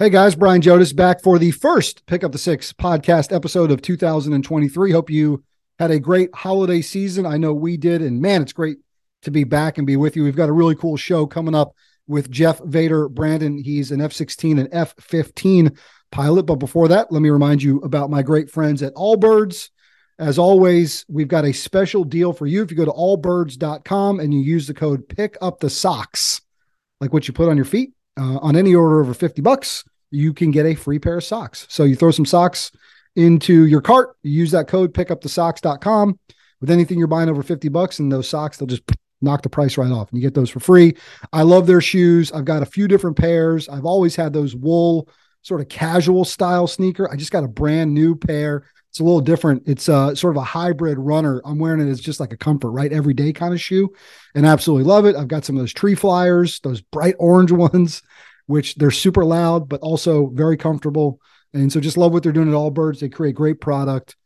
Hey guys, Brian Jodis back for the first Pick Up the Six podcast episode of 2023. Hope you had a great holiday season. I know we did, and man, it's great to be back and be with you. We've got a really cool show coming up with Jeff Vader Brandon. He's an F 16 and F 15 pilot. But before that, let me remind you about my great friends at Allbirds. As always, we've got a special deal for you. If you go to allbirds.com and you use the code pick up the socks, like what you put on your feet, uh, on any order over 50 bucks, you can get a free pair of socks. So you throw some socks into your cart, you use that code pickupthesocks.com with anything you're buying over 50 bucks and those socks, they'll just knock the price right off and you get those for free. I love their shoes. I've got a few different pairs. I've always had those wool sort of casual style sneaker. I just got a brand new pair. It's a little different. It's uh, sort of a hybrid runner. I'm wearing it as just like a comfort, right? Everyday kind of shoe and absolutely love it. I've got some of those tree flyers, those bright orange ones, which they're super loud, but also very comfortable. And so just love what they're doing at Allbirds. They create great product,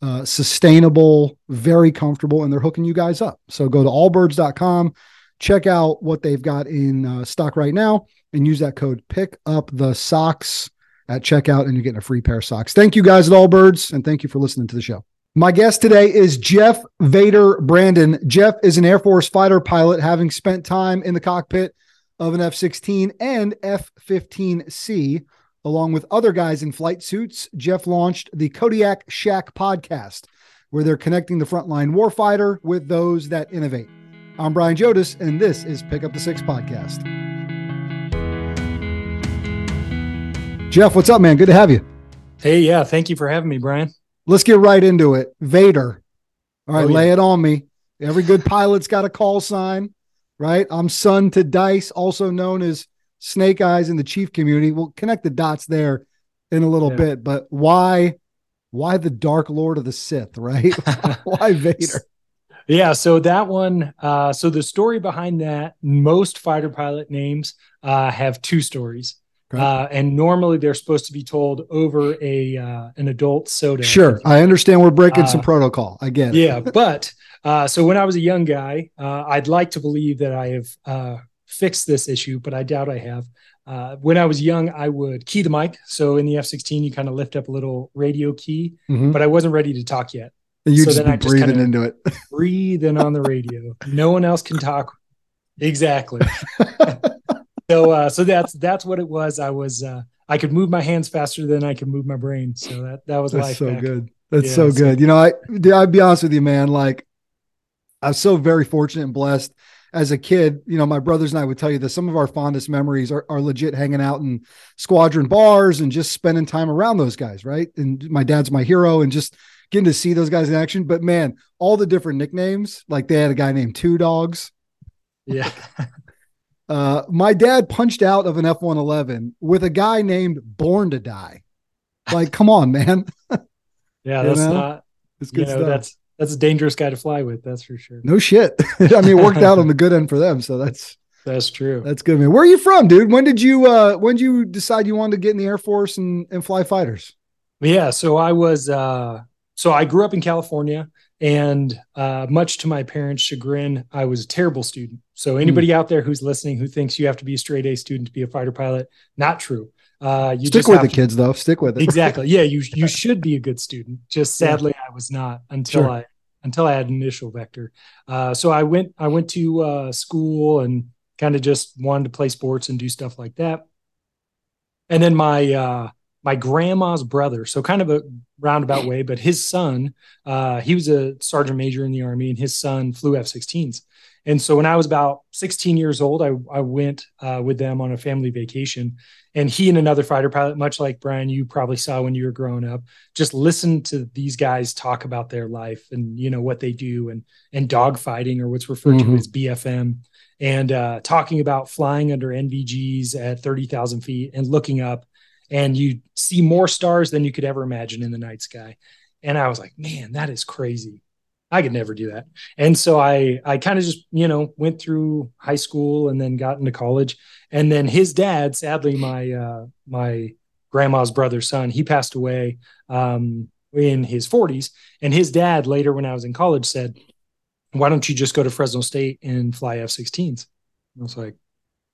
uh, sustainable, very comfortable, and they're hooking you guys up. So go to allbirds.com, check out what they've got in uh, stock right now, and use that code pick up the socks at checkout, and you're getting a free pair of socks. Thank you guys at Allbirds, and thank you for listening to the show. My guest today is Jeff Vader Brandon. Jeff is an Air Force fighter pilot, having spent time in the cockpit of an F 16 and F 15C. Along with other guys in flight suits, Jeff launched the Kodiak Shack podcast, where they're connecting the frontline warfighter with those that innovate. I'm Brian Jodis, and this is Pick Up the Six podcast. Jeff, what's up, man? Good to have you. Hey, yeah, thank you for having me, Brian. Let's get right into it. Vader. All right, Oh, yeah. lay it on me. Every good pilot's got a call sign, right? I'm son to Dice, also known as Snake Eyes in the Chief community. We'll connect the dots there in a little Yeah. bit, but why why the Dark Lord of the Sith, right? why Vader? Yeah, so that one, uh, so the story behind that, most fighter pilot names uh, have two stories. Uh, and normally they're supposed to be told over a uh, an adult soda. Sure, I understand we're breaking some Uh, protocol. I get it. Yeah, but uh, so when I was a young guy, uh, I'd like to believe that I have uh, fixed this issue, but I doubt I have. Uh, when I was young, I would key the mic. So in the F 16, you kind of lift up a little radio key, Mhm. but I wasn't ready to talk yet. And you so just then I just breathing into it. breathing on the radio. No one else can talk. Exactly. so uh, so that's that's what it was. I was uh, I could move my hands faster than I could move my brain. So that that was That's life. so back. good. That's Yeah, so so- good. You know, I I'd be honest with you, man. Like, I'm so very fortunate and blessed. As a kid, you know, my brothers and I would tell you that some of our fondest memories are, are legit hanging out in squadron bars and just spending time around those guys, right? And my dad's my hero, and just getting to see those guys in action. But man, all the different nicknames, like they had a guy named Two Dogs. Yeah. Uh, my dad punched out of an F 111 with a guy named Born to Die. Like, come on, man. Yeah. You That's know? not It's you good know, stuff. that's that's a dangerous guy to fly with, that's for sure. No shit. I mean, it worked out on the good end for them. So that's That's true. that's good, man. Where are you from, dude? When did you uh when did you decide you wanted to get in the Air Force and, and fly fighters? Yeah, so I was uh so I grew up in California and uh much to my parents' chagrin, I was a terrible student. So anybody out there who's listening who thinks you have to be a straight A student to be a fighter pilot, not true. Uh you Stick with the to- kids though. Stick with it. Exactly. Yeah, you you should be a good student. Just Yeah. sadly I was not until Sure. I until I had initial vector. Uh so I went I went to uh school and kind of just wanted to play sports and do stuff like that. And then my uh my grandma's brother, so kind of a roundabout way, but his son, uh, he was a sergeant major in the army, and his son flew F-16s. And so when I was about 16 years old, I I went uh, with them on a family vacation, and he and another fighter pilot, much like Brian, you probably saw when you were growing up, just listened to these guys talk about their life and you know what they do and and dogfighting or what's referred Mhm. to as BFM, and uh, talking about flying under NVGs at 30,000 feet and looking up and you see more stars than you could ever imagine in the night sky. And I was like, man, that is crazy. I could never do that. And so I I kind of just, you know, went through high school and then got into college. And then his dad, sadly, my uh my grandma's brother's son, he passed away um in his 40s. And his dad later when I was in college said, Why don't you just go to Fresno State and fly F-16s? I was like,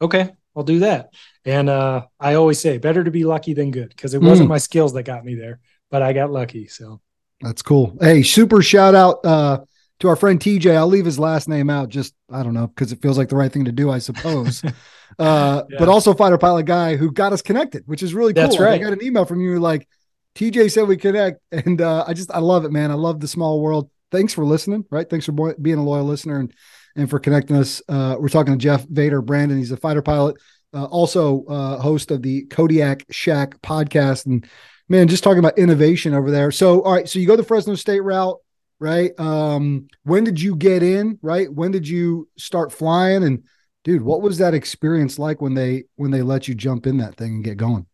okay, I'll do that. And uh, I always say, better to be lucky than good because it wasn't mm. my skills that got me there, but I got lucky. So that's cool. Hey, super shout out uh, to our friend TJ. I'll leave his last name out, just I don't know, because it feels like the right thing to do, I suppose. uh, yeah. But also fighter pilot guy who got us connected, which is really cool. That's right. I got an email from you like TJ said we connect, and uh, I just I love it, man. I love the small world. Thanks for listening. Right. Thanks for being a loyal listener and and for connecting us. Uh, we're talking to Jeff Vader Brandon. He's a fighter pilot, uh, also uh, host of the Kodiak Shack podcast. And man, just talking about innovation over there. So, all right. So you go the Fresno State route, right? Um, when did you get in? Right? When did you start flying? And dude, what was that experience like when they when they let you jump in that thing and get going?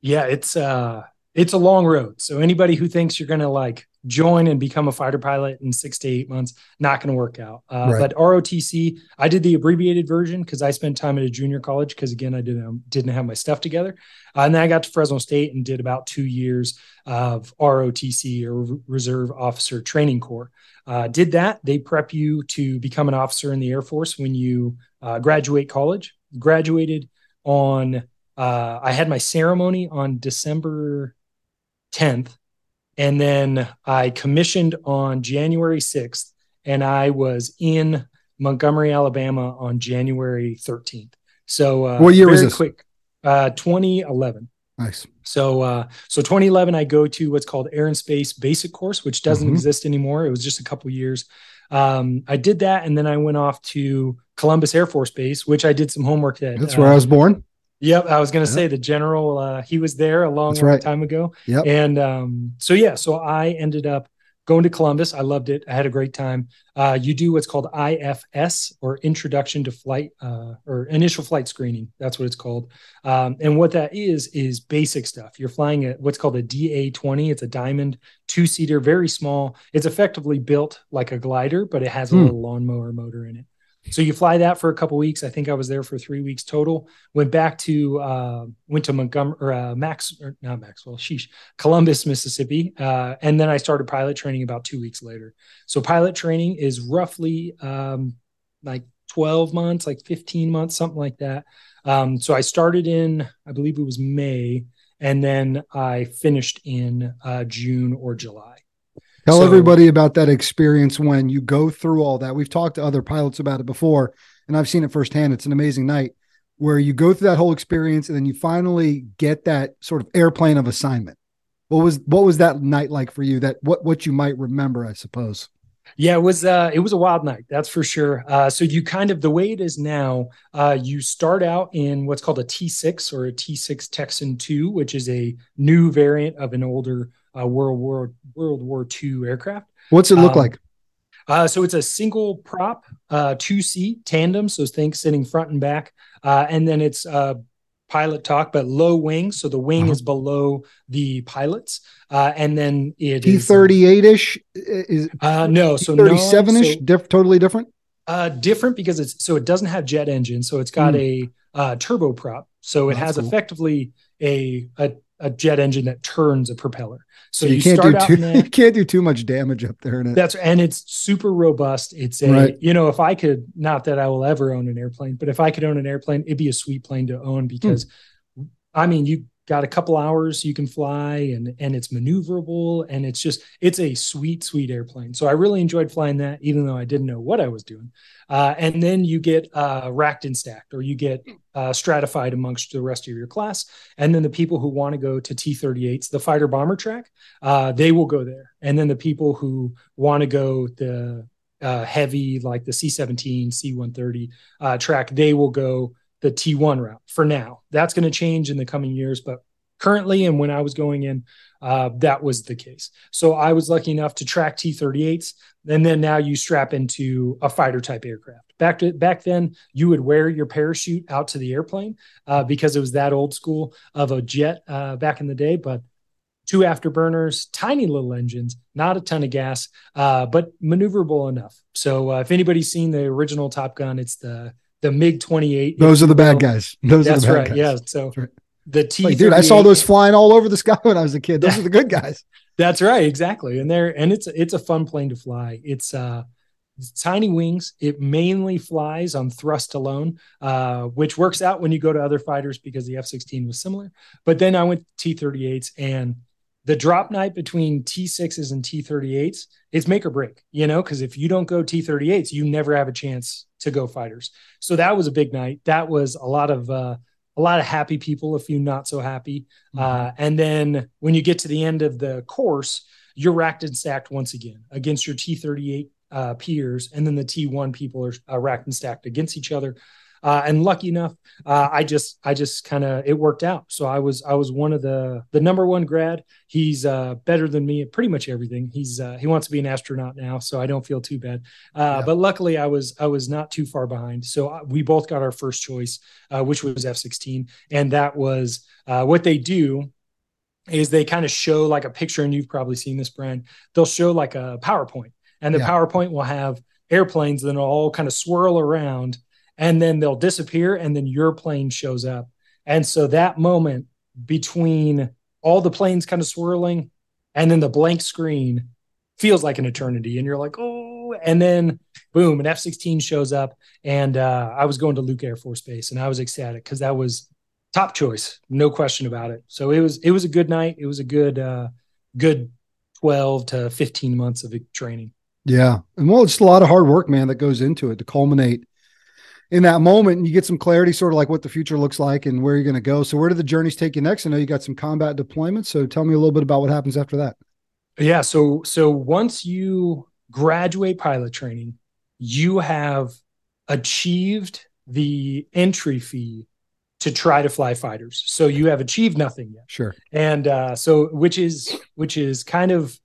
Yeah, it's uh it's a long road. So anybody who thinks you're to like join and become a fighter pilot in six to eight months, not going to work out. Uh, right. But ROTC, I did the abbreviated version because I spent time at a junior college because again, I didn't didn't have my stuff together. Uh, and then I got to Fresno State and did about two years of ROTC or Reserve Officer Training Corps. Uh, did that. They prep you to become an officer in the Air Force when you uh, graduate college. Graduated on. Uh, I had my ceremony on December 10th. And then I commissioned on January 6th, and I was in Montgomery, Alabama on January 13th. So, uh, what year was this? Quick, uh, 2011. Nice. So, uh, so 2011, I go to what's called Air and Space Basic Course, which doesn't mm-hmm. exist anymore. It was just a couple years. Um, I did that, and then I went off to Columbus Air Force Base, which I did some homework at. That's where I was born. Yep, I was going to say the general. Uh, he was there a long, long right. time ago. Yep. And um, so yeah, so I ended up going to Columbus. I loved it. I had a great time. Uh, you do what's called IFS or Introduction to Flight uh, or Initial Flight Screening. That's what it's called. Um, and what that is is basic stuff. You're flying a what's called a DA 20. It's a diamond two seater, very small. It's effectively built like a glider, but it has a hmm. little lawnmower motor in it. So you fly that for a couple weeks. I think I was there for three weeks total. Went back to uh, went to Montgomery or uh, Max or not Maxwell, sheesh, Columbus, Mississippi, uh, and then I started pilot training about two weeks later. So pilot training is roughly um, like twelve months, like fifteen months, something like that. Um, so I started in, I believe it was May, and then I finished in uh, June or July. Tell so, everybody about that experience when you go through all that. We've talked to other pilots about it before, and I've seen it firsthand. It's an amazing night where you go through that whole experience and then you finally get that sort of airplane of assignment. What was what was that night like for you? That what what you might remember, I suppose. Yeah, it was uh, it was a wild night, that's for sure. Uh, so you kind of the way it is now, uh, you start out in what's called a T6 or a T6 Texan 2, which is a new variant of an older uh, World War World War II aircraft. What's it look um, like? Uh, so it's a single prop, uh, two seat tandem. So think sitting front and back, uh, and then it's uh, pilot talk, but low wing. So the wing uh-huh. is below the pilots, uh, and then it T thirty eight ish is uh, no, so thirty seven ish, totally different. Uh, different because it's so it doesn't have jet engine, so it's got mm. a uh, turboprop. So it That's has cool. effectively a, a a jet engine that turns a propeller. So, you, you, can't do too you can't do too much damage up there in it. That's and it's super robust. It's a right. you know if I could not that I will ever own an airplane, but if I could own an airplane, it'd be a sweet plane to own because hmm. I mean you got a couple hours you can fly and and it's maneuverable and it's just it's a sweet sweet airplane. So i really enjoyed flying that even though i didn't know what i was doing. Uh, and then you get uh, racked and stacked or you get uh, stratified amongst the rest of your class. And then the people who want to go to t-38s the fighter bomber track uh, they will go there. And then the people who want to go the uh, heavy like the c-17 c-130 uh, track they will go the T1 route for now. That's going to change in the coming years, but currently and when I was going in, uh, that was the case. So I was lucky enough to track T-38s, and then now you strap into a fighter type aircraft. Back to back then, you would wear your parachute out to the airplane uh, because it was that old school of a jet uh, back in the day, but. Two afterburners, tiny little engines, not a ton of gas, uh, but maneuverable enough. So, uh, if anybody's seen the original Top Gun, it's the the MiG 28. Those are the bad guys. Those That's are the bad right. guys. Yeah. So right. the T, like, dude, I saw those flying all over the sky when I was a kid. Those are the good guys. That's right. Exactly. And they're, and it's, it's a fun plane to fly. It's, uh, tiny wings. It mainly flies on thrust alone, uh, which works out when you go to other fighters because the F 16 was similar. But then I went T 38s and the drop night between T6s and T38s, it's make or break, you know, because if you don't go T38s, you never have a chance to go fighters. So that was a big night. That was a lot of, uh, a lot of happy people, a few not so happy. Mm-hmm. Uh, and then when you get to the end of the course, you're racked and stacked once again against your T38 uh, peers, and then the T1 people are uh, racked and stacked against each other. Uh, and lucky enough, uh, I just I just kind of it worked out. So I was I was one of the the number one grad. He's uh, better than me at pretty much everything. He's uh, he wants to be an astronaut now, so I don't feel too bad. Uh, yeah. But luckily, I was I was not too far behind. So uh, we both got our first choice, which was F16, and that was what they do is they kind of show like a picture, and you've probably seen this, Brian. They'll show like a PowerPoint, and the yeah. PowerPoint will have airplanes that all kind of swirl around and then they'll disappear and then your plane shows up. And so that moment between all the planes kind of swirling and then the blank screen feels like an eternity and you're like oh and then boom an f-16 shows up and uh, i was going to luke air force base and i was ecstatic because that was top choice no question about it. So it was it was a good night. It was a good uh good 12 to 15 months of training. Yeah. And well it's a lot of hard work man that goes into it to culminate in that moment and you get some clarity sort of like what the future looks like and where you're going to go. So where do the journeys take you next? I know you got some combat deployments so tell me a little bit about what happens after that. Yeah so so once you graduate pilot training you have achieved the entry fee to try to fly fighters. So you have achieved nothing yet. Sure. And uh so which is which is kind of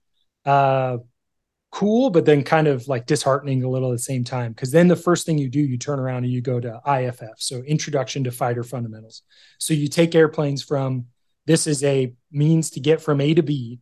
uh cool, but then kind of like disheartening a little at the same time. Because then the first thing you do, you turn around and you go to IFF, so Introduction to Fighter Fundamentals. So you take airplanes from this is a means to get from A to B,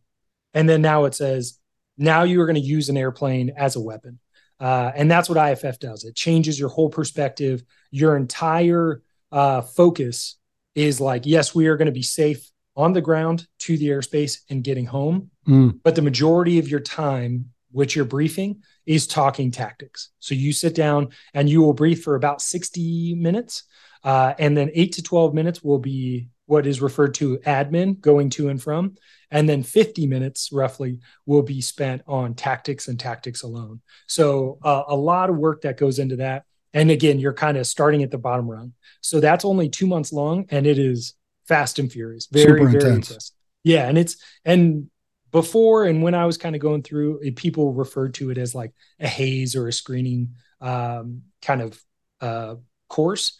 and then now it says now you are going to use an airplane as a weapon. Uh, and that's what IFF does. It changes your whole perspective. Your entire uh, focus is like, yes, we are going to be safe on the ground to the airspace and getting home. Mm. But the majority of your time which you're briefing is talking tactics. So you sit down and you will brief for about 60 minutes. Uh, and then eight to 12 minutes will be what is referred to admin going to and from. And then 50 minutes roughly will be spent on tactics and tactics alone. So uh, a lot of work that goes into that. And again, you're kind of starting at the bottom rung. So that's only two months long and it is fast and furious. Very, Super very intense. Yeah. And it's, and before and when I was kind of going through it, people referred to it as like a haze or a screening um, kind of uh, course.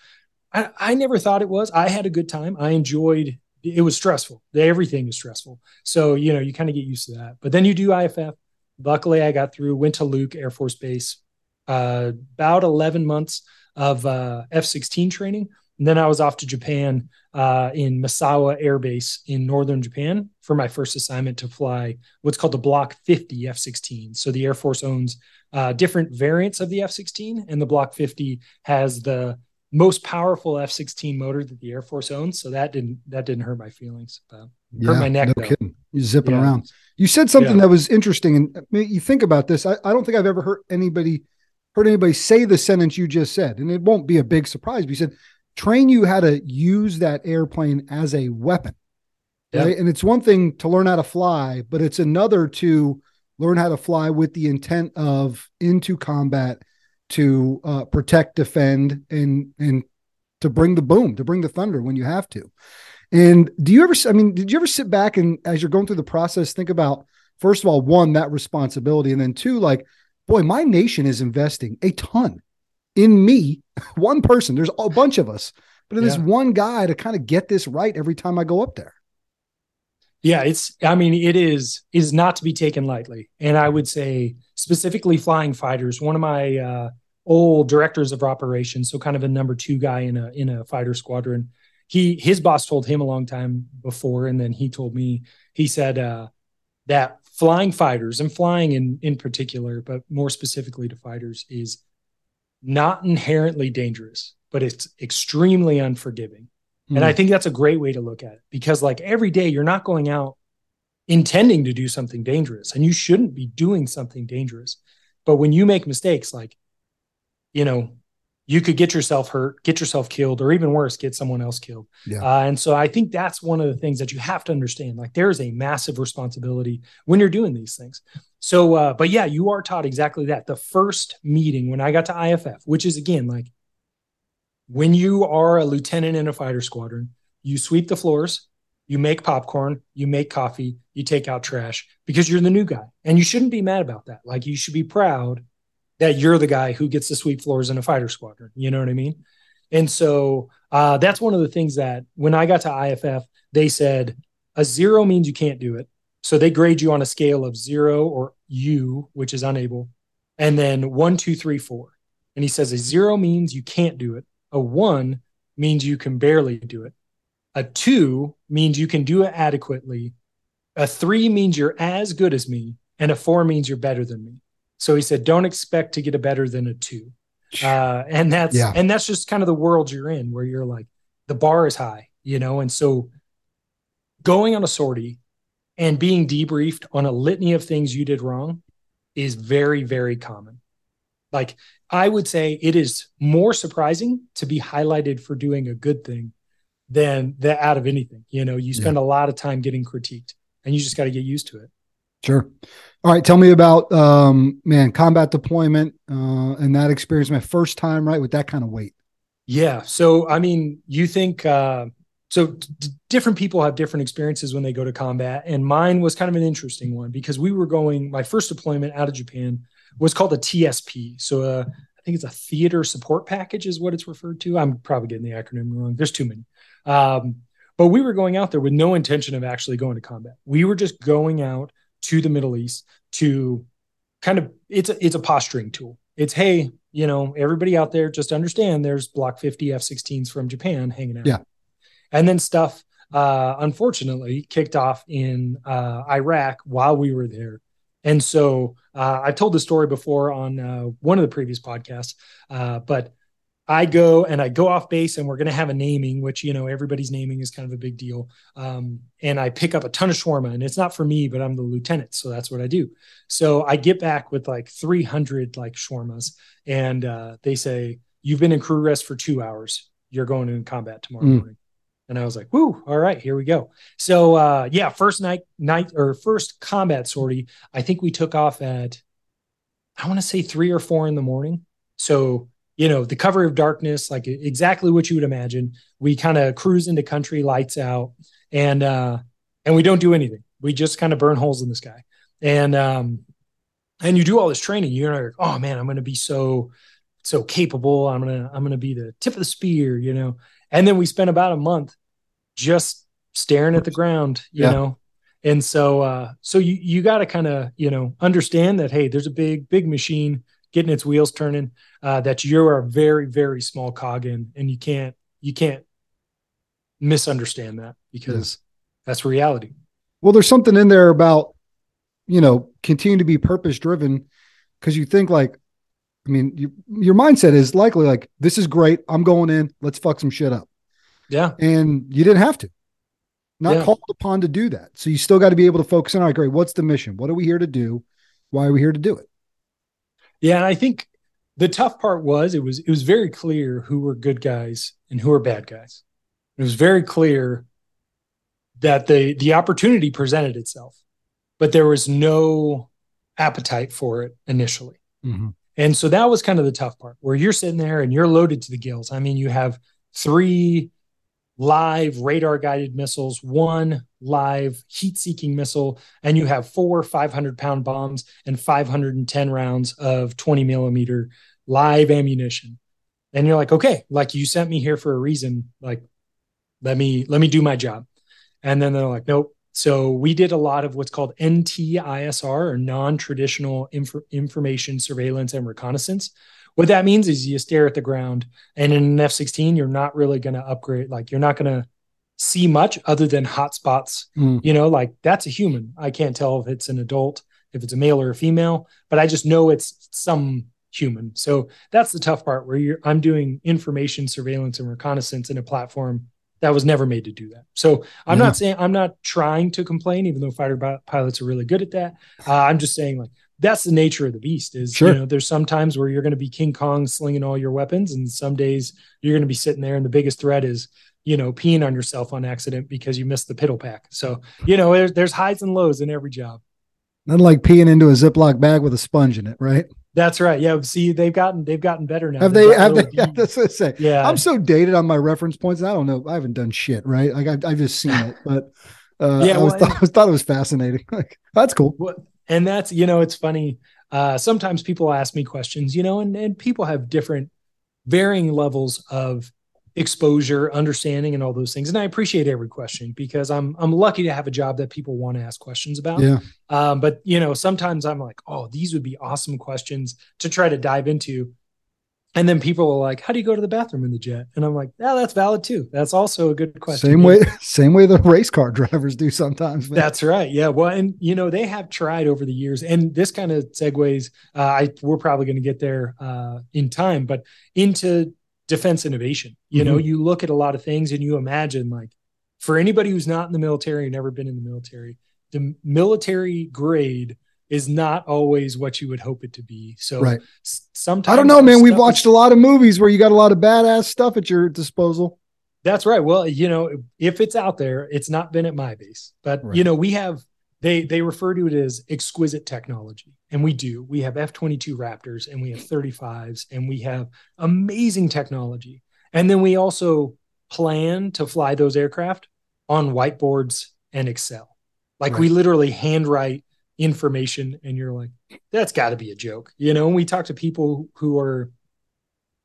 I, I never thought it was. I had a good time. I enjoyed. It was stressful. Everything is stressful. So you know you kind of get used to that. But then you do IFF. Luckily, I got through. Went to Luke Air Force Base. Uh, about eleven months of uh, F sixteen training. And then I was off to Japan uh, in Misawa Air Base in northern Japan for my first assignment to fly what's called the Block 50 F 16. So the Air Force owns uh, different variants of the F 16, and the Block 50 has the most powerful F 16 motor that the Air Force owns. So that didn't that didn't hurt my feelings. But yeah, hurt my neck. No though. kidding. You're zipping yeah. around. You said something yeah. that was interesting, and you think about this. I, I don't think I've ever heard anybody heard anybody say the sentence you just said, and it won't be a big surprise. But you said train you how to use that airplane as a weapon. Right. And it's one thing to learn how to fly, but it's another to learn how to fly with the intent of into combat to uh, protect, defend, and and to bring the boom, to bring the thunder when you have to. And do you ever? I mean, did you ever sit back and as you're going through the process, think about first of all, one that responsibility, and then two, like, boy, my nation is investing a ton in me, one person. There's a bunch of us, but in yeah. this one guy to kind of get this right every time I go up there. Yeah, it's. I mean, it is is not to be taken lightly, and I would say specifically flying fighters. One of my uh, old directors of operations, so kind of a number two guy in a in a fighter squadron. He his boss told him a long time before, and then he told me. He said uh, that flying fighters and flying in in particular, but more specifically to fighters, is not inherently dangerous, but it's extremely unforgiving. Mm. And I hmm. think that's a great way to look at it because, like, every day you're not going out intending to do something dangerous, and you shouldn't be doing something dangerous. But when you make mistakes, like, you know, you could get yourself hurt, get yourself killed, or even worse, get someone else killed. Yeah. Uh, and so I think that's one of the things that you have to understand. Like there is a massive responsibility when you're doing these things. So, uh, but yeah, you are taught exactly that. The first meeting when I got to IFF, which is again like when you are a lieutenant in a fighter squadron, you sweep the floors, you make popcorn, you make coffee, you take out trash because you're the new guy. And you shouldn't be mad about that. Like you should be proud that you're the guy who gets to sweep floors in a fighter squadron. You know what I mean? And so uh, that's one of the things that when I got to IFF, they said a zero means you can't do it. So they grade you on a scale of zero or U, which is unable, and then one, two, three, four. And he says a zero means you can't do it. A one means you can barely do it. A two means you can do it adequately. A three means you're as good as me. And a four means you're better than me. So he said, don't expect to get a better than a two. Uh, and that's yeah. and that's just kind of the world you're in where you're like the bar is high, you know, and so going on a sortie and being debriefed on a litany of things you did wrong is very, very common. Like I would say it is more surprising to be highlighted for doing a good thing than that out of anything. You know, you spend yeah. a lot of time getting critiqued and you just got to get used to it. Sure. All right. Tell me about, um, man, combat deployment uh, and that experience. My first time, right, with that kind of weight. Yeah. So, I mean, you think, uh, so d- different people have different experiences when they go to combat. And mine was kind of an interesting one because we were going, my first deployment out of Japan was called a TSP. So, uh, I think it's a theater support package, is what it's referred to. I'm probably getting the acronym wrong. There's too many. Um, but we were going out there with no intention of actually going to combat. We were just going out to the Middle East to kind of it's a, it's a posturing tool. It's hey, you know, everybody out there just understand there's Block 50 F-16s from Japan hanging out. Yeah. And then stuff uh, unfortunately kicked off in uh, Iraq while we were there. And so uh, I've told the story before on uh, one of the previous podcasts, uh, but I go and I go off base and we're going to have a naming, which, you know, everybody's naming is kind of a big deal. Um, and I pick up a ton of shawarma and it's not for me, but I'm the lieutenant. So that's what I do. So I get back with like 300 like shawarmas and uh, they say, you've been in crew rest for two hours. You're going in combat tomorrow mm. morning. And I was like, whoo, all right, here we go. So uh, yeah, first night, night or first combat sortie, I think we took off at, I want to say three or four in the morning. So you know, the cover of darkness, like exactly what you would imagine. We kind of cruise into country, lights out, and uh, and we don't do anything. We just kind of burn holes in the sky, and um, and you do all this training. You're like, oh man, I'm going to be so so capable. I'm gonna I'm gonna be the tip of the spear, you know. And then we spent about a month just staring at the ground, you yeah. know. And so uh, so you you got to kind of you know understand that hey, there's a big big machine getting its wheels turning, uh, that you're a very, very small cog in, and you can't you can't misunderstand that because yeah. that's reality. Well, there's something in there about you know continue to be purpose driven because you think like, I mean, you, your mindset is likely like this is great. I'm going in. Let's fuck some shit up. Yeah, and you didn't have to. Not yeah. called upon to do that. So you still got to be able to focus on, all right, great. What's the mission? What are we here to do? Why are we here to do it? Yeah, and I think the tough part was it was it was very clear who were good guys and who were bad guys. It was very clear that the the opportunity presented itself, but there was no appetite for it initially. Mm-hmm. And so that was kind of the tough part where you're sitting there and you're loaded to the gills. I mean, you have three live radar guided missiles, one live heat seeking missile, and you have four 500 pound bombs and 510 rounds of 20 millimeter live ammunition. And you're like, okay, like you sent me here for a reason. Like, let me let me do my job. And then they're like, nope. So we did a lot of what's called NTISR or non-traditional inf- information surveillance and reconnaissance, what that means is you stare at the ground, and in an F 16, you're not really going to upgrade. Like, you're not going to see much other than hot spots. Mm. You know, like that's a human. I can't tell if it's an adult, if it's a male or a female, but I just know it's some human. So that's the tough part where you're, I'm doing information surveillance and reconnaissance in a platform that was never made to do that. So I'm yeah. not saying I'm not trying to complain, even though fighter pilots are really good at that. Uh, I'm just saying like that's the nature of the beast is Sure. you know there's some times where you're going to be king kong slinging all your weapons and some days you're going to be sitting there and the biggest threat is you know peeing on yourself on accident because you missed the piddle pack so you know there's, there's highs and lows in every job Nothing like peeing into a Ziploc bag with a sponge in it, right? that's right yeah see they've gotten they've gotten better now Have they? Have they? Yeah, that's what I say. yeah I'm so dated on my reference points. I don't know. I haven't done shit, right? Like I've, I've just seen it, but uh, Yeah, I, was, well, thought, I was thought it was fascinating. Like that's cool. Well, and that's you know it's funny uh sometimes people ask me questions you know and, and people have different varying levels of exposure understanding and all those things. And i appreciate every question because i'm i'm lucky to have a job that people want to ask questions about. Yeah, um but you know sometimes i'm like oh these would be awesome questions to try to dive into and then people are like how do you go to the bathroom in the jet and i'm like yeah that's valid too that's also a good question same way. Same way the race car drivers do sometimes. man. That's right. Yeah. Well, and you know they have tried over the years, and this kind of segues. Uh, I we're probably going to get there uh, in time, but into defense innovation. You know, you look at a lot of things, and you imagine like for anybody who's not in the military, or never been in the military, the military grade is not always what you would hope it to be. So Right. sometimes I don't know, man. We've watched a lot of movies where you got a lot of badass stuff at your disposal. That's right. Well, you know, if it's out there, it's not been at my base. But Right. you know, we have they they refer to it as exquisite technology. And we do. We have F-22 Raptors and we have 35s and we have amazing technology. And then we also plan to fly those aircraft on whiteboards and Excel. Like we Right. literally handwrite information and you're like, that's got to be a joke. You know, and we talk to people who are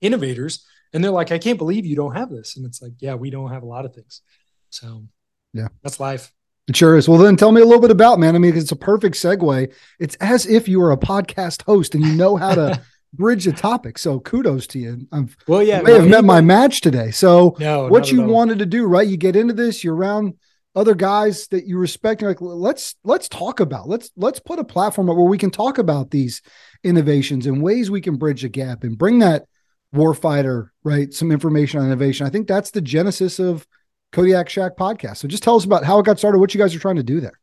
innovators and they're like, I can't believe you don't have this. And it's like, yeah, we don't have a lot of things. So, Yeah. that's life. It sure is. Well, then tell me a little bit about, man. I mean, it's a perfect segue. It's as if you were a podcast host and you know how to bridge the topic. So kudos to you. I've, Well, yeah, may have met my match today. So No, what you wanted to do, right? You get into this, you're around other guys that you respect. Like, let's let's talk about let's let's put a platform where we can talk about these innovations and ways we can bridge a gap and bring that warfighter, right? Some information on innovation. I think that's the genesis of Kodiak Shack podcast. So just tell us about how it got started, what you guys are trying to do there.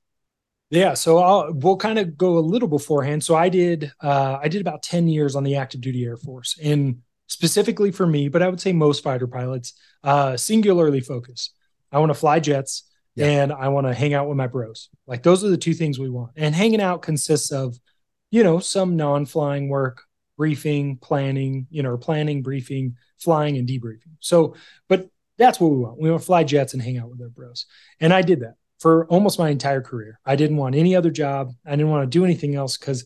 Yeah, so I'll, we'll kind of go a little beforehand. So I did uh, I did about ten years on the active duty Air Force, and specifically for me, but I would say most fighter pilots, uh, singularly focus. I want to fly jets, Yeah. and I want to hang out with my bros. Like those are the two things we want. And hanging out consists of, you know, some non-flying work, briefing, planning, you know, planning, briefing, flying, and debriefing. So, but that's what we want. We want to fly jets and hang out with our bros. And I did that for almost my entire career. I didn't want any other job. I didn't want to do anything else because,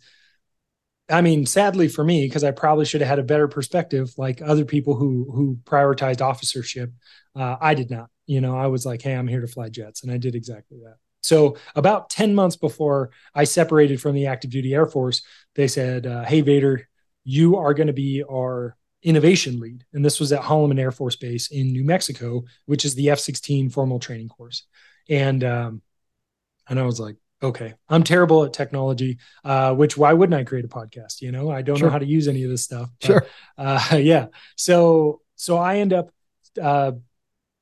I mean, sadly for me, because I probably should have had a better perspective, like other people who who prioritized officership. Uh, I did not. You know, I was like, hey, I'm here to fly jets, and I did exactly that. So about ten months before I separated from the active duty Air Force, they said, uh, "Hey, Vader, you are going to be our innovation lead," and this was at Holloman Air Force Base in New Mexico, which is the F-16 formal training course and um, and I was like, okay, I'm terrible at technology. Uh, which why wouldn't I create a podcast? You know, I don't Sure. know how to use any of this stuff. but, Sure. uh, yeah. So so I end up uh,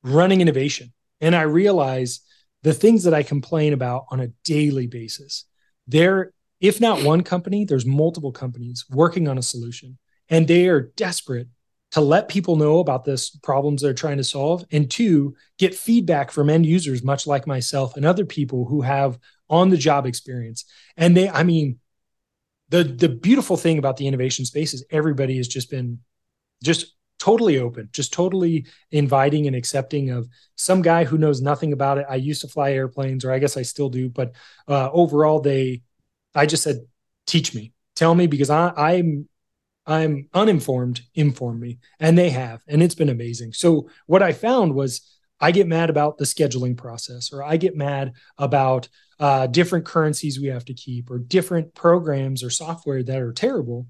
running innovation, and I realize the things that I complain about on a daily basis. There, if not one company, there's multiple companies working on a solution, and they are desperate to let people know about this problems they're trying to solve and two get feedback from end users much like myself and other people who have on the job experience and they i mean the the beautiful thing about the innovation space is everybody has just been just totally open just totally inviting and accepting of some guy who knows nothing about it i used to fly airplanes or i guess i still do but uh, overall they i just said teach me tell me because i i'm I'm uninformed, inform me. And they have. And it's been amazing. So, what I found was I get mad about the scheduling process, or I get mad about uh, different currencies we have to keep, or different programs or software that are terrible.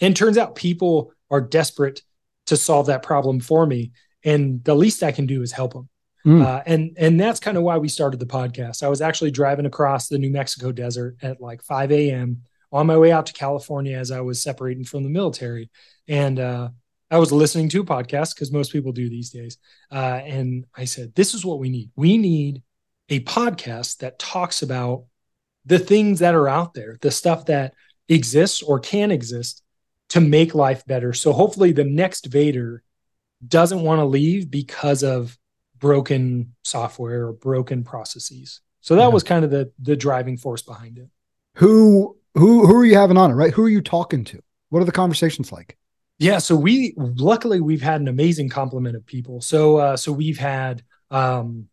And turns out people are desperate to solve that problem for me. And the least I can do is help them. Mm. Uh, and and that's kind of why we started the podcast. I was actually driving across the New Mexico desert at like 5 a.m on my way out to California as I was separating from the military. And uh, I was listening to a podcast because most people do these days. Uh, and I said, This is what we need. We need a podcast that talks about the things that are out there, the stuff that exists or can exist to make life better. So hopefully the next Vader doesn't want to leave because of broken software or broken processes. So that yeah. was kind of the the driving force behind it. Who who who are you having on it, right? Who are you talking to? What are the conversations like? Yeah, so we luckily we've had an amazing complement of people. So uh so we've had um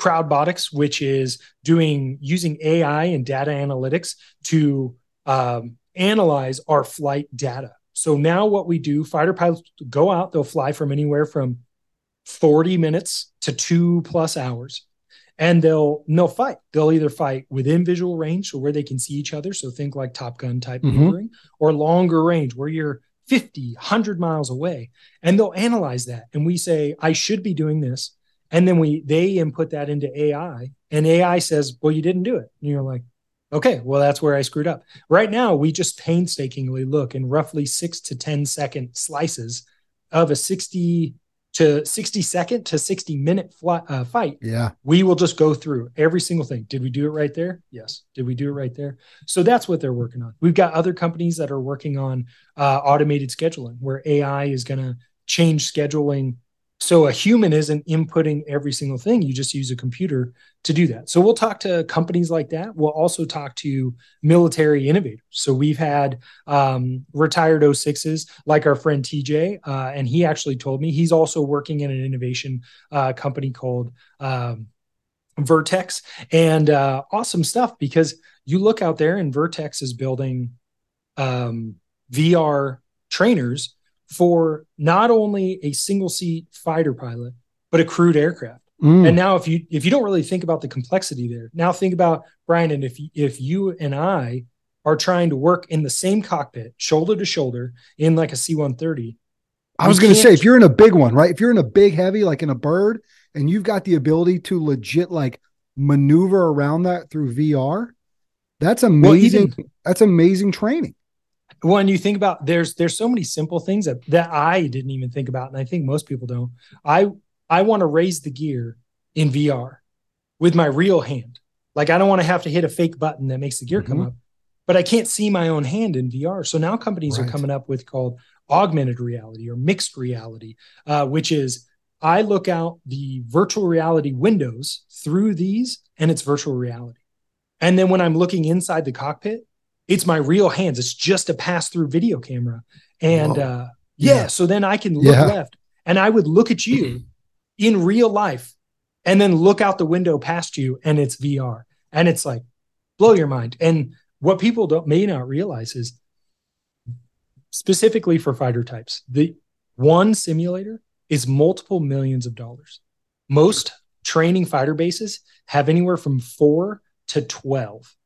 Crowdbotics, which is doing using AI and data analytics to um, analyze our flight data. So now what we do, fighter pilots go out, they'll fly from anywhere from 40 minutes to two plus hours. And they'll they'll fight. They'll either fight within visual range, so where they can see each other. So think like Top Gun type mm-hmm. maneuvering, or longer range where you're 50, 100 miles away. And they'll analyze that. And we say, I should be doing this. And then we they input that into AI, and AI says, Well, you didn't do it. And you're like, Okay, well, that's where I screwed up. Right now, we just painstakingly look in roughly six to 10 second slices of a 60 to 60 second to 60 minute fly, uh, fight. Yeah. We will just go through every single thing. Did we do it right there? Yes. Did we do it right there? So that's what they're working on. We've got other companies that are working on uh, automated scheduling where AI is going to change scheduling so a human isn't inputting every single thing. You just use a computer to do that. So we'll talk to companies like that. We'll also talk to military innovators. So we've had um, retired 06s like our friend TJ, uh, and he actually told me he's also working in an innovation uh, company called um, Vertex. And uh, awesome stuff because you look out there and Vertex is building um, VR trainers for not only a single seat fighter pilot, but a crewed aircraft. Mm. And now if you if you don't really think about the complexity there, now think about Brian and if if you and I are trying to work in the same cockpit, shoulder to shoulder in like a C-130. I was going to say if you're in a big one, right? If you're in a big heavy like in a bird and you've got the ability to legit like maneuver around that through VR, that's amazing. Well, even, that's amazing training when you think about there's there's so many simple things that that I didn't even think about, and I think most people don't. I I want to raise the gear in VR with my real hand. Like I don't want to have to hit a fake button that makes the gear mm-hmm. come up, but I can't see my own hand in VR. So now companies right. are coming up with called augmented reality or mixed reality, uh, which is I look out the virtual reality windows through these, and it's virtual reality. And then when I'm looking inside the cockpit, it's my real hands. It's just a pass through video camera. And uh, yeah, yeah, so then I can look yeah. left and I would look at you in real life and then look out the window past you and it's VR. And it's like blow your mind. And what people don't may not realize is specifically for fighter types, the one simulator is multiple millions of dollars. Most training fighter bases have anywhere from four to 12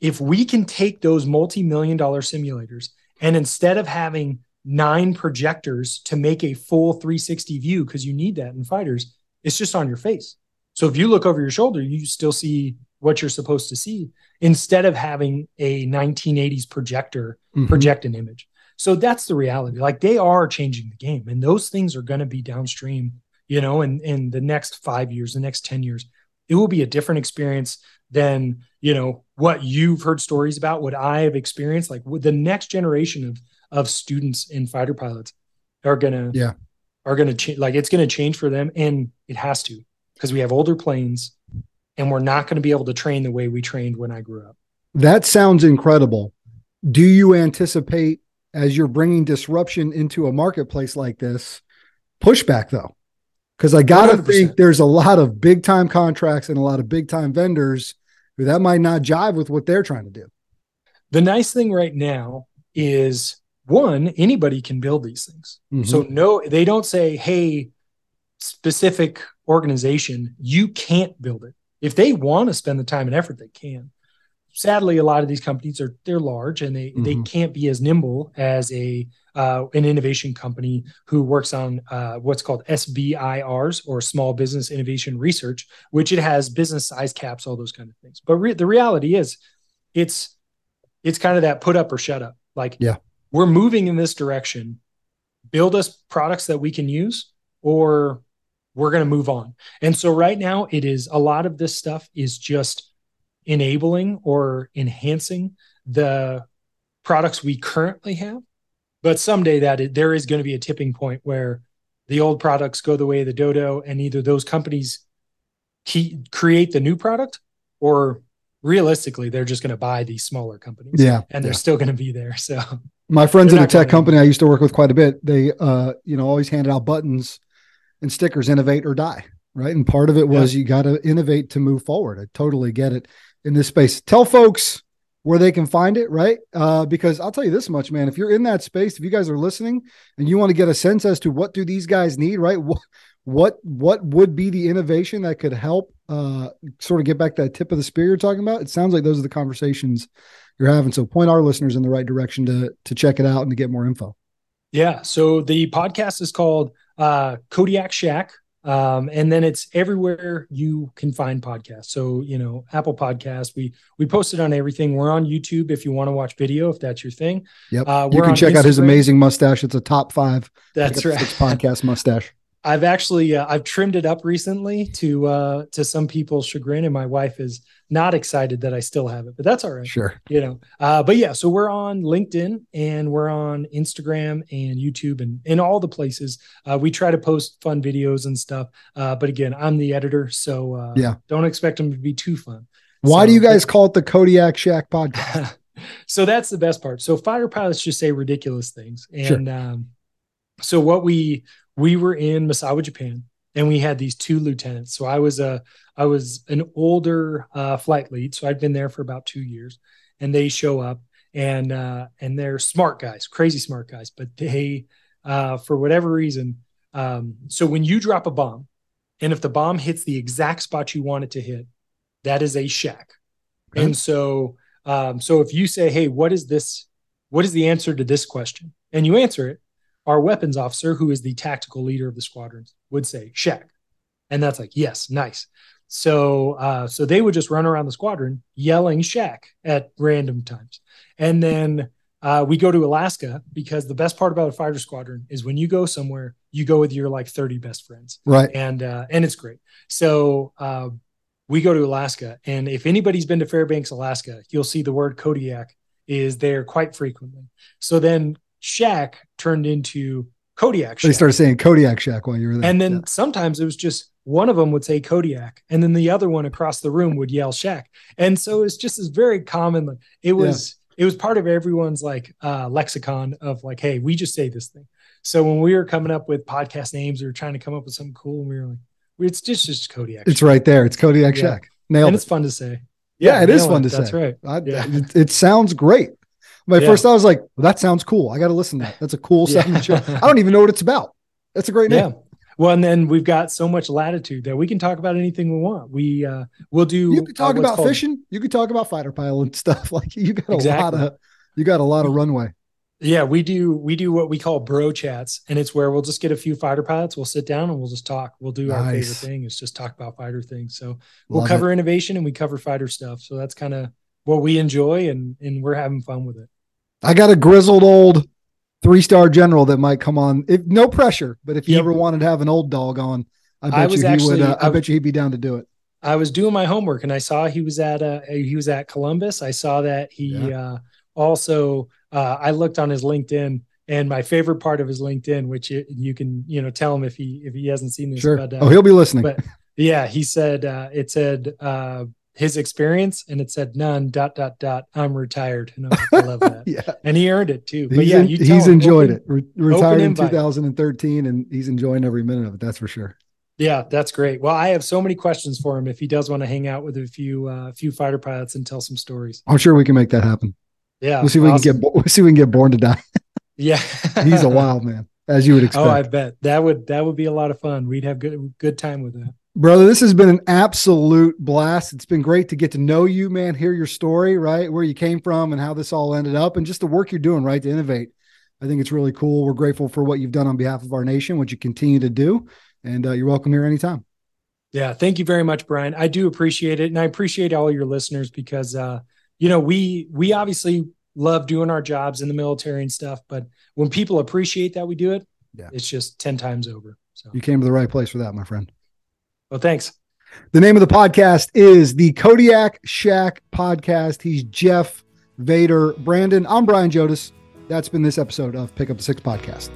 if we can take those multi-million dollar simulators and instead of having nine projectors to make a full 360 view because you need that in fighters it's just on your face. So if you look over your shoulder you still see what you're supposed to see instead of having a 1980s projector mm-hmm. project an image. So that's the reality. Like they are changing the game and those things are going to be downstream you know in in the next five years the next 10 years. It will be a different experience than you know what you've heard stories about what i have experienced. Like the next generation of of students and fighter pilots are gonna yeah. are gonna change like it's gonna change for them and it has to because we have older planes and we're not going to be able to train the way we trained when i grew up. That sounds incredible. Do you anticipate as you're bringing disruption into a marketplace like this pushback though? Because I got to think there's a lot of big time contracts and a lot of big time vendors that might not jive with what they're trying to do. The nice thing right now is one, anybody can build these things. Mm-hmm. So no, they don't say, hey, specific organization, you can't build it. If they want to spend the time and effort, they can sadly a lot of these companies are they're large and they mm-hmm. they can't be as nimble as a uh, an innovation company who works on uh, what's called SBIRs or Small Business Innovation Research, which it has business size caps, all those kind of things. But re- the reality is, it's it's kind of that put up or shut up. Like, yeah, we're moving in this direction. Build us products that we can use, or we're going to move on. And so right now, it is a lot of this stuff is just enabling or enhancing the products we currently have. But someday that it, there is going to be a tipping point where the old products go the way of the dodo, and either those companies create the new product, or realistically, they're just going to buy these smaller companies. Yeah, and they're yeah. still going to be there. So My friends in a tech company I used to work with quite a bit, they uh, you know, always handed out buttons and stickers, innovate or die. Right. And part of it was you got to innovate to move forward. I totally get it in this space. Tell folks where they can find it, right? Uh, because I'll tell you this much, man. If you're in that space, if you guys are listening and you want to get a sense as to what do these guys need, right? What what what would be the innovation that could help uh, sort of get back to that tip of the spear you're talking about? It sounds like those are the conversations you're having. So point our listeners in the right direction to to check it out and to get more info. Yeah. So the podcast is called uh, Kodiak Shack. Um, and then it's everywhere you can find podcasts. So, you know, Apple Podcasts, we we post it on everything. We're on YouTube if you want to watch video, if that's your thing. Yep. Uh, you can check out his amazing mustache. It's a top five. That's right. Podcast mustache. I've actually uh, I've trimmed it up recently to uh to some people's chagrin, and my wife is not excited that I still have it, but that's all right. Sure. You know, uh, but yeah, so we're on LinkedIn and we're on Instagram and YouTube and in all the places. Uh, we try to post fun videos and stuff. Uh, but again, I'm the editor, so uh, Yeah. don't expect them to be too fun. Why So- do you guys call it the Kodiak Shack podcast? so that's the best part. So fire pilots just say ridiculous things. Sure. And um, so what we we were in Misawa, Japan, and we had these two lieutenants. So I was a I was an older uh, flight lead, so I'd been there for about two years, and they show up and uh, and they're smart guys, crazy smart guys, but they uh, for whatever reason. Um, so when you drop a bomb, and if the bomb hits the exact spot you want it to hit, that is a shack. Okay. And so um, so if you say, "Hey, what is this? What is the answer to this question?" and you answer it, our weapons officer, who is the tactical leader of the squadrons, would say, "Shack," and that's like, "Yes, nice." So uh, so they would just run around the squadron yelling "Shack" at random times, and then uh, we go to Alaska because the best part about a fighter squadron is when you go somewhere, you go with your like thirty best friends Right. and uh, and it's great. So uh, we go to Alaska, and if anybody's been to Fairbanks, Alaska, you'll see the word Kodiak is there quite frequently. So then Shack turned into Kodiak They started saying Kodiak Shack while you were there. and then Yeah. sometimes it was just one of them would say Kodiak, and then the other one across the room would yell Shack, and so it's just as very common. Like it was. It was part of everyone's like uh, lexicon of like, hey, we just say this thing. So when we were coming up with podcast names, we were trying to come up with something cool, and we were like, it's just just Kodiak. it's right there. It's Kodiak Yeah. Shack. Nailed and it. it's fun to say. Yeah, it is fun to That's say. That's right. I, Yeah. it, it sounds great. My Yeah. first thought was like, well, that sounds cool. I got to listen to that. That's a cool sounding show. I don't even know what it's about. That's a great name. Yeah. Well, and then we've got so much latitude that we can talk about anything we want. We uh we'll do You could talk uh, about called- fishing. You could talk about fighter pilot stuff. Like you got a Exactly. lot of you got a lot of runway. Yeah, we do we do what we call bro chats, and it's where we'll just get a few fighter pilots, we'll sit down and we'll just talk. We'll do our favorite thing is just talk about fighter things. So we'll Love cover innovation and we cover fighter stuff. So that's kind of what we enjoy and and we're having fun with it. I got a grizzled old three star general that might come on. If no pressure, but if you He- ever wanted to have an old dog on, I I bet was you he actually- would. Uh, I, I- bet you he'd be down to do it. I was doing my homework and I saw he was at uh he was at Columbus. I saw that he uh also uh I looked on his LinkedIn and my favorite part of his LinkedIn, which it, you can you know tell him if he if he hasn't seen this, Sure. but uh, oh, he'll be listening. but yeah, he said uh it said uh his experience and it said none dot dot dot I'm retired and I, was like, I love that yeah, and he earned it too. But he's, yeah, he's him, enjoyed open- it. Re- retired in 2013, and he's enjoying every minute of it. That's for sure. Yeah, that's great. Well, I have so many questions for him if he does want to hang out with a few uh few fighter pilots and tell some stories. I'm sure we can make that happen. Yeah, We'll see if we can get. We'll see if we can get born to die. Yeah, He's a wild man, as you would expect. Oh, I bet that would that would be a lot of fun. We'd have good good time with that. Brother, this has been an absolute blast. It's been great to get to know you, man, hear your story, right? Where you came from and how this all ended up, and just the work you're doing, right? To innovate. I think it's really cool. We're grateful for what you've done on behalf of our nation, what you continue to do. And uh, you're welcome here anytime. Yeah, thank you very much, Brian. I do appreciate it, and I appreciate all your listeners because uh, you know we we obviously love doing our jobs in the military and stuff, but when people appreciate that we do it, Yeah. it's just ten times over. So, You came to the right place for that, my friend. Well, thanks. The name of the podcast is the Kodiak Shack Podcast. He's Jeff, Vader Brandon. I'm Brian Jodis. That's been this episode of Pick Up the Six podcast.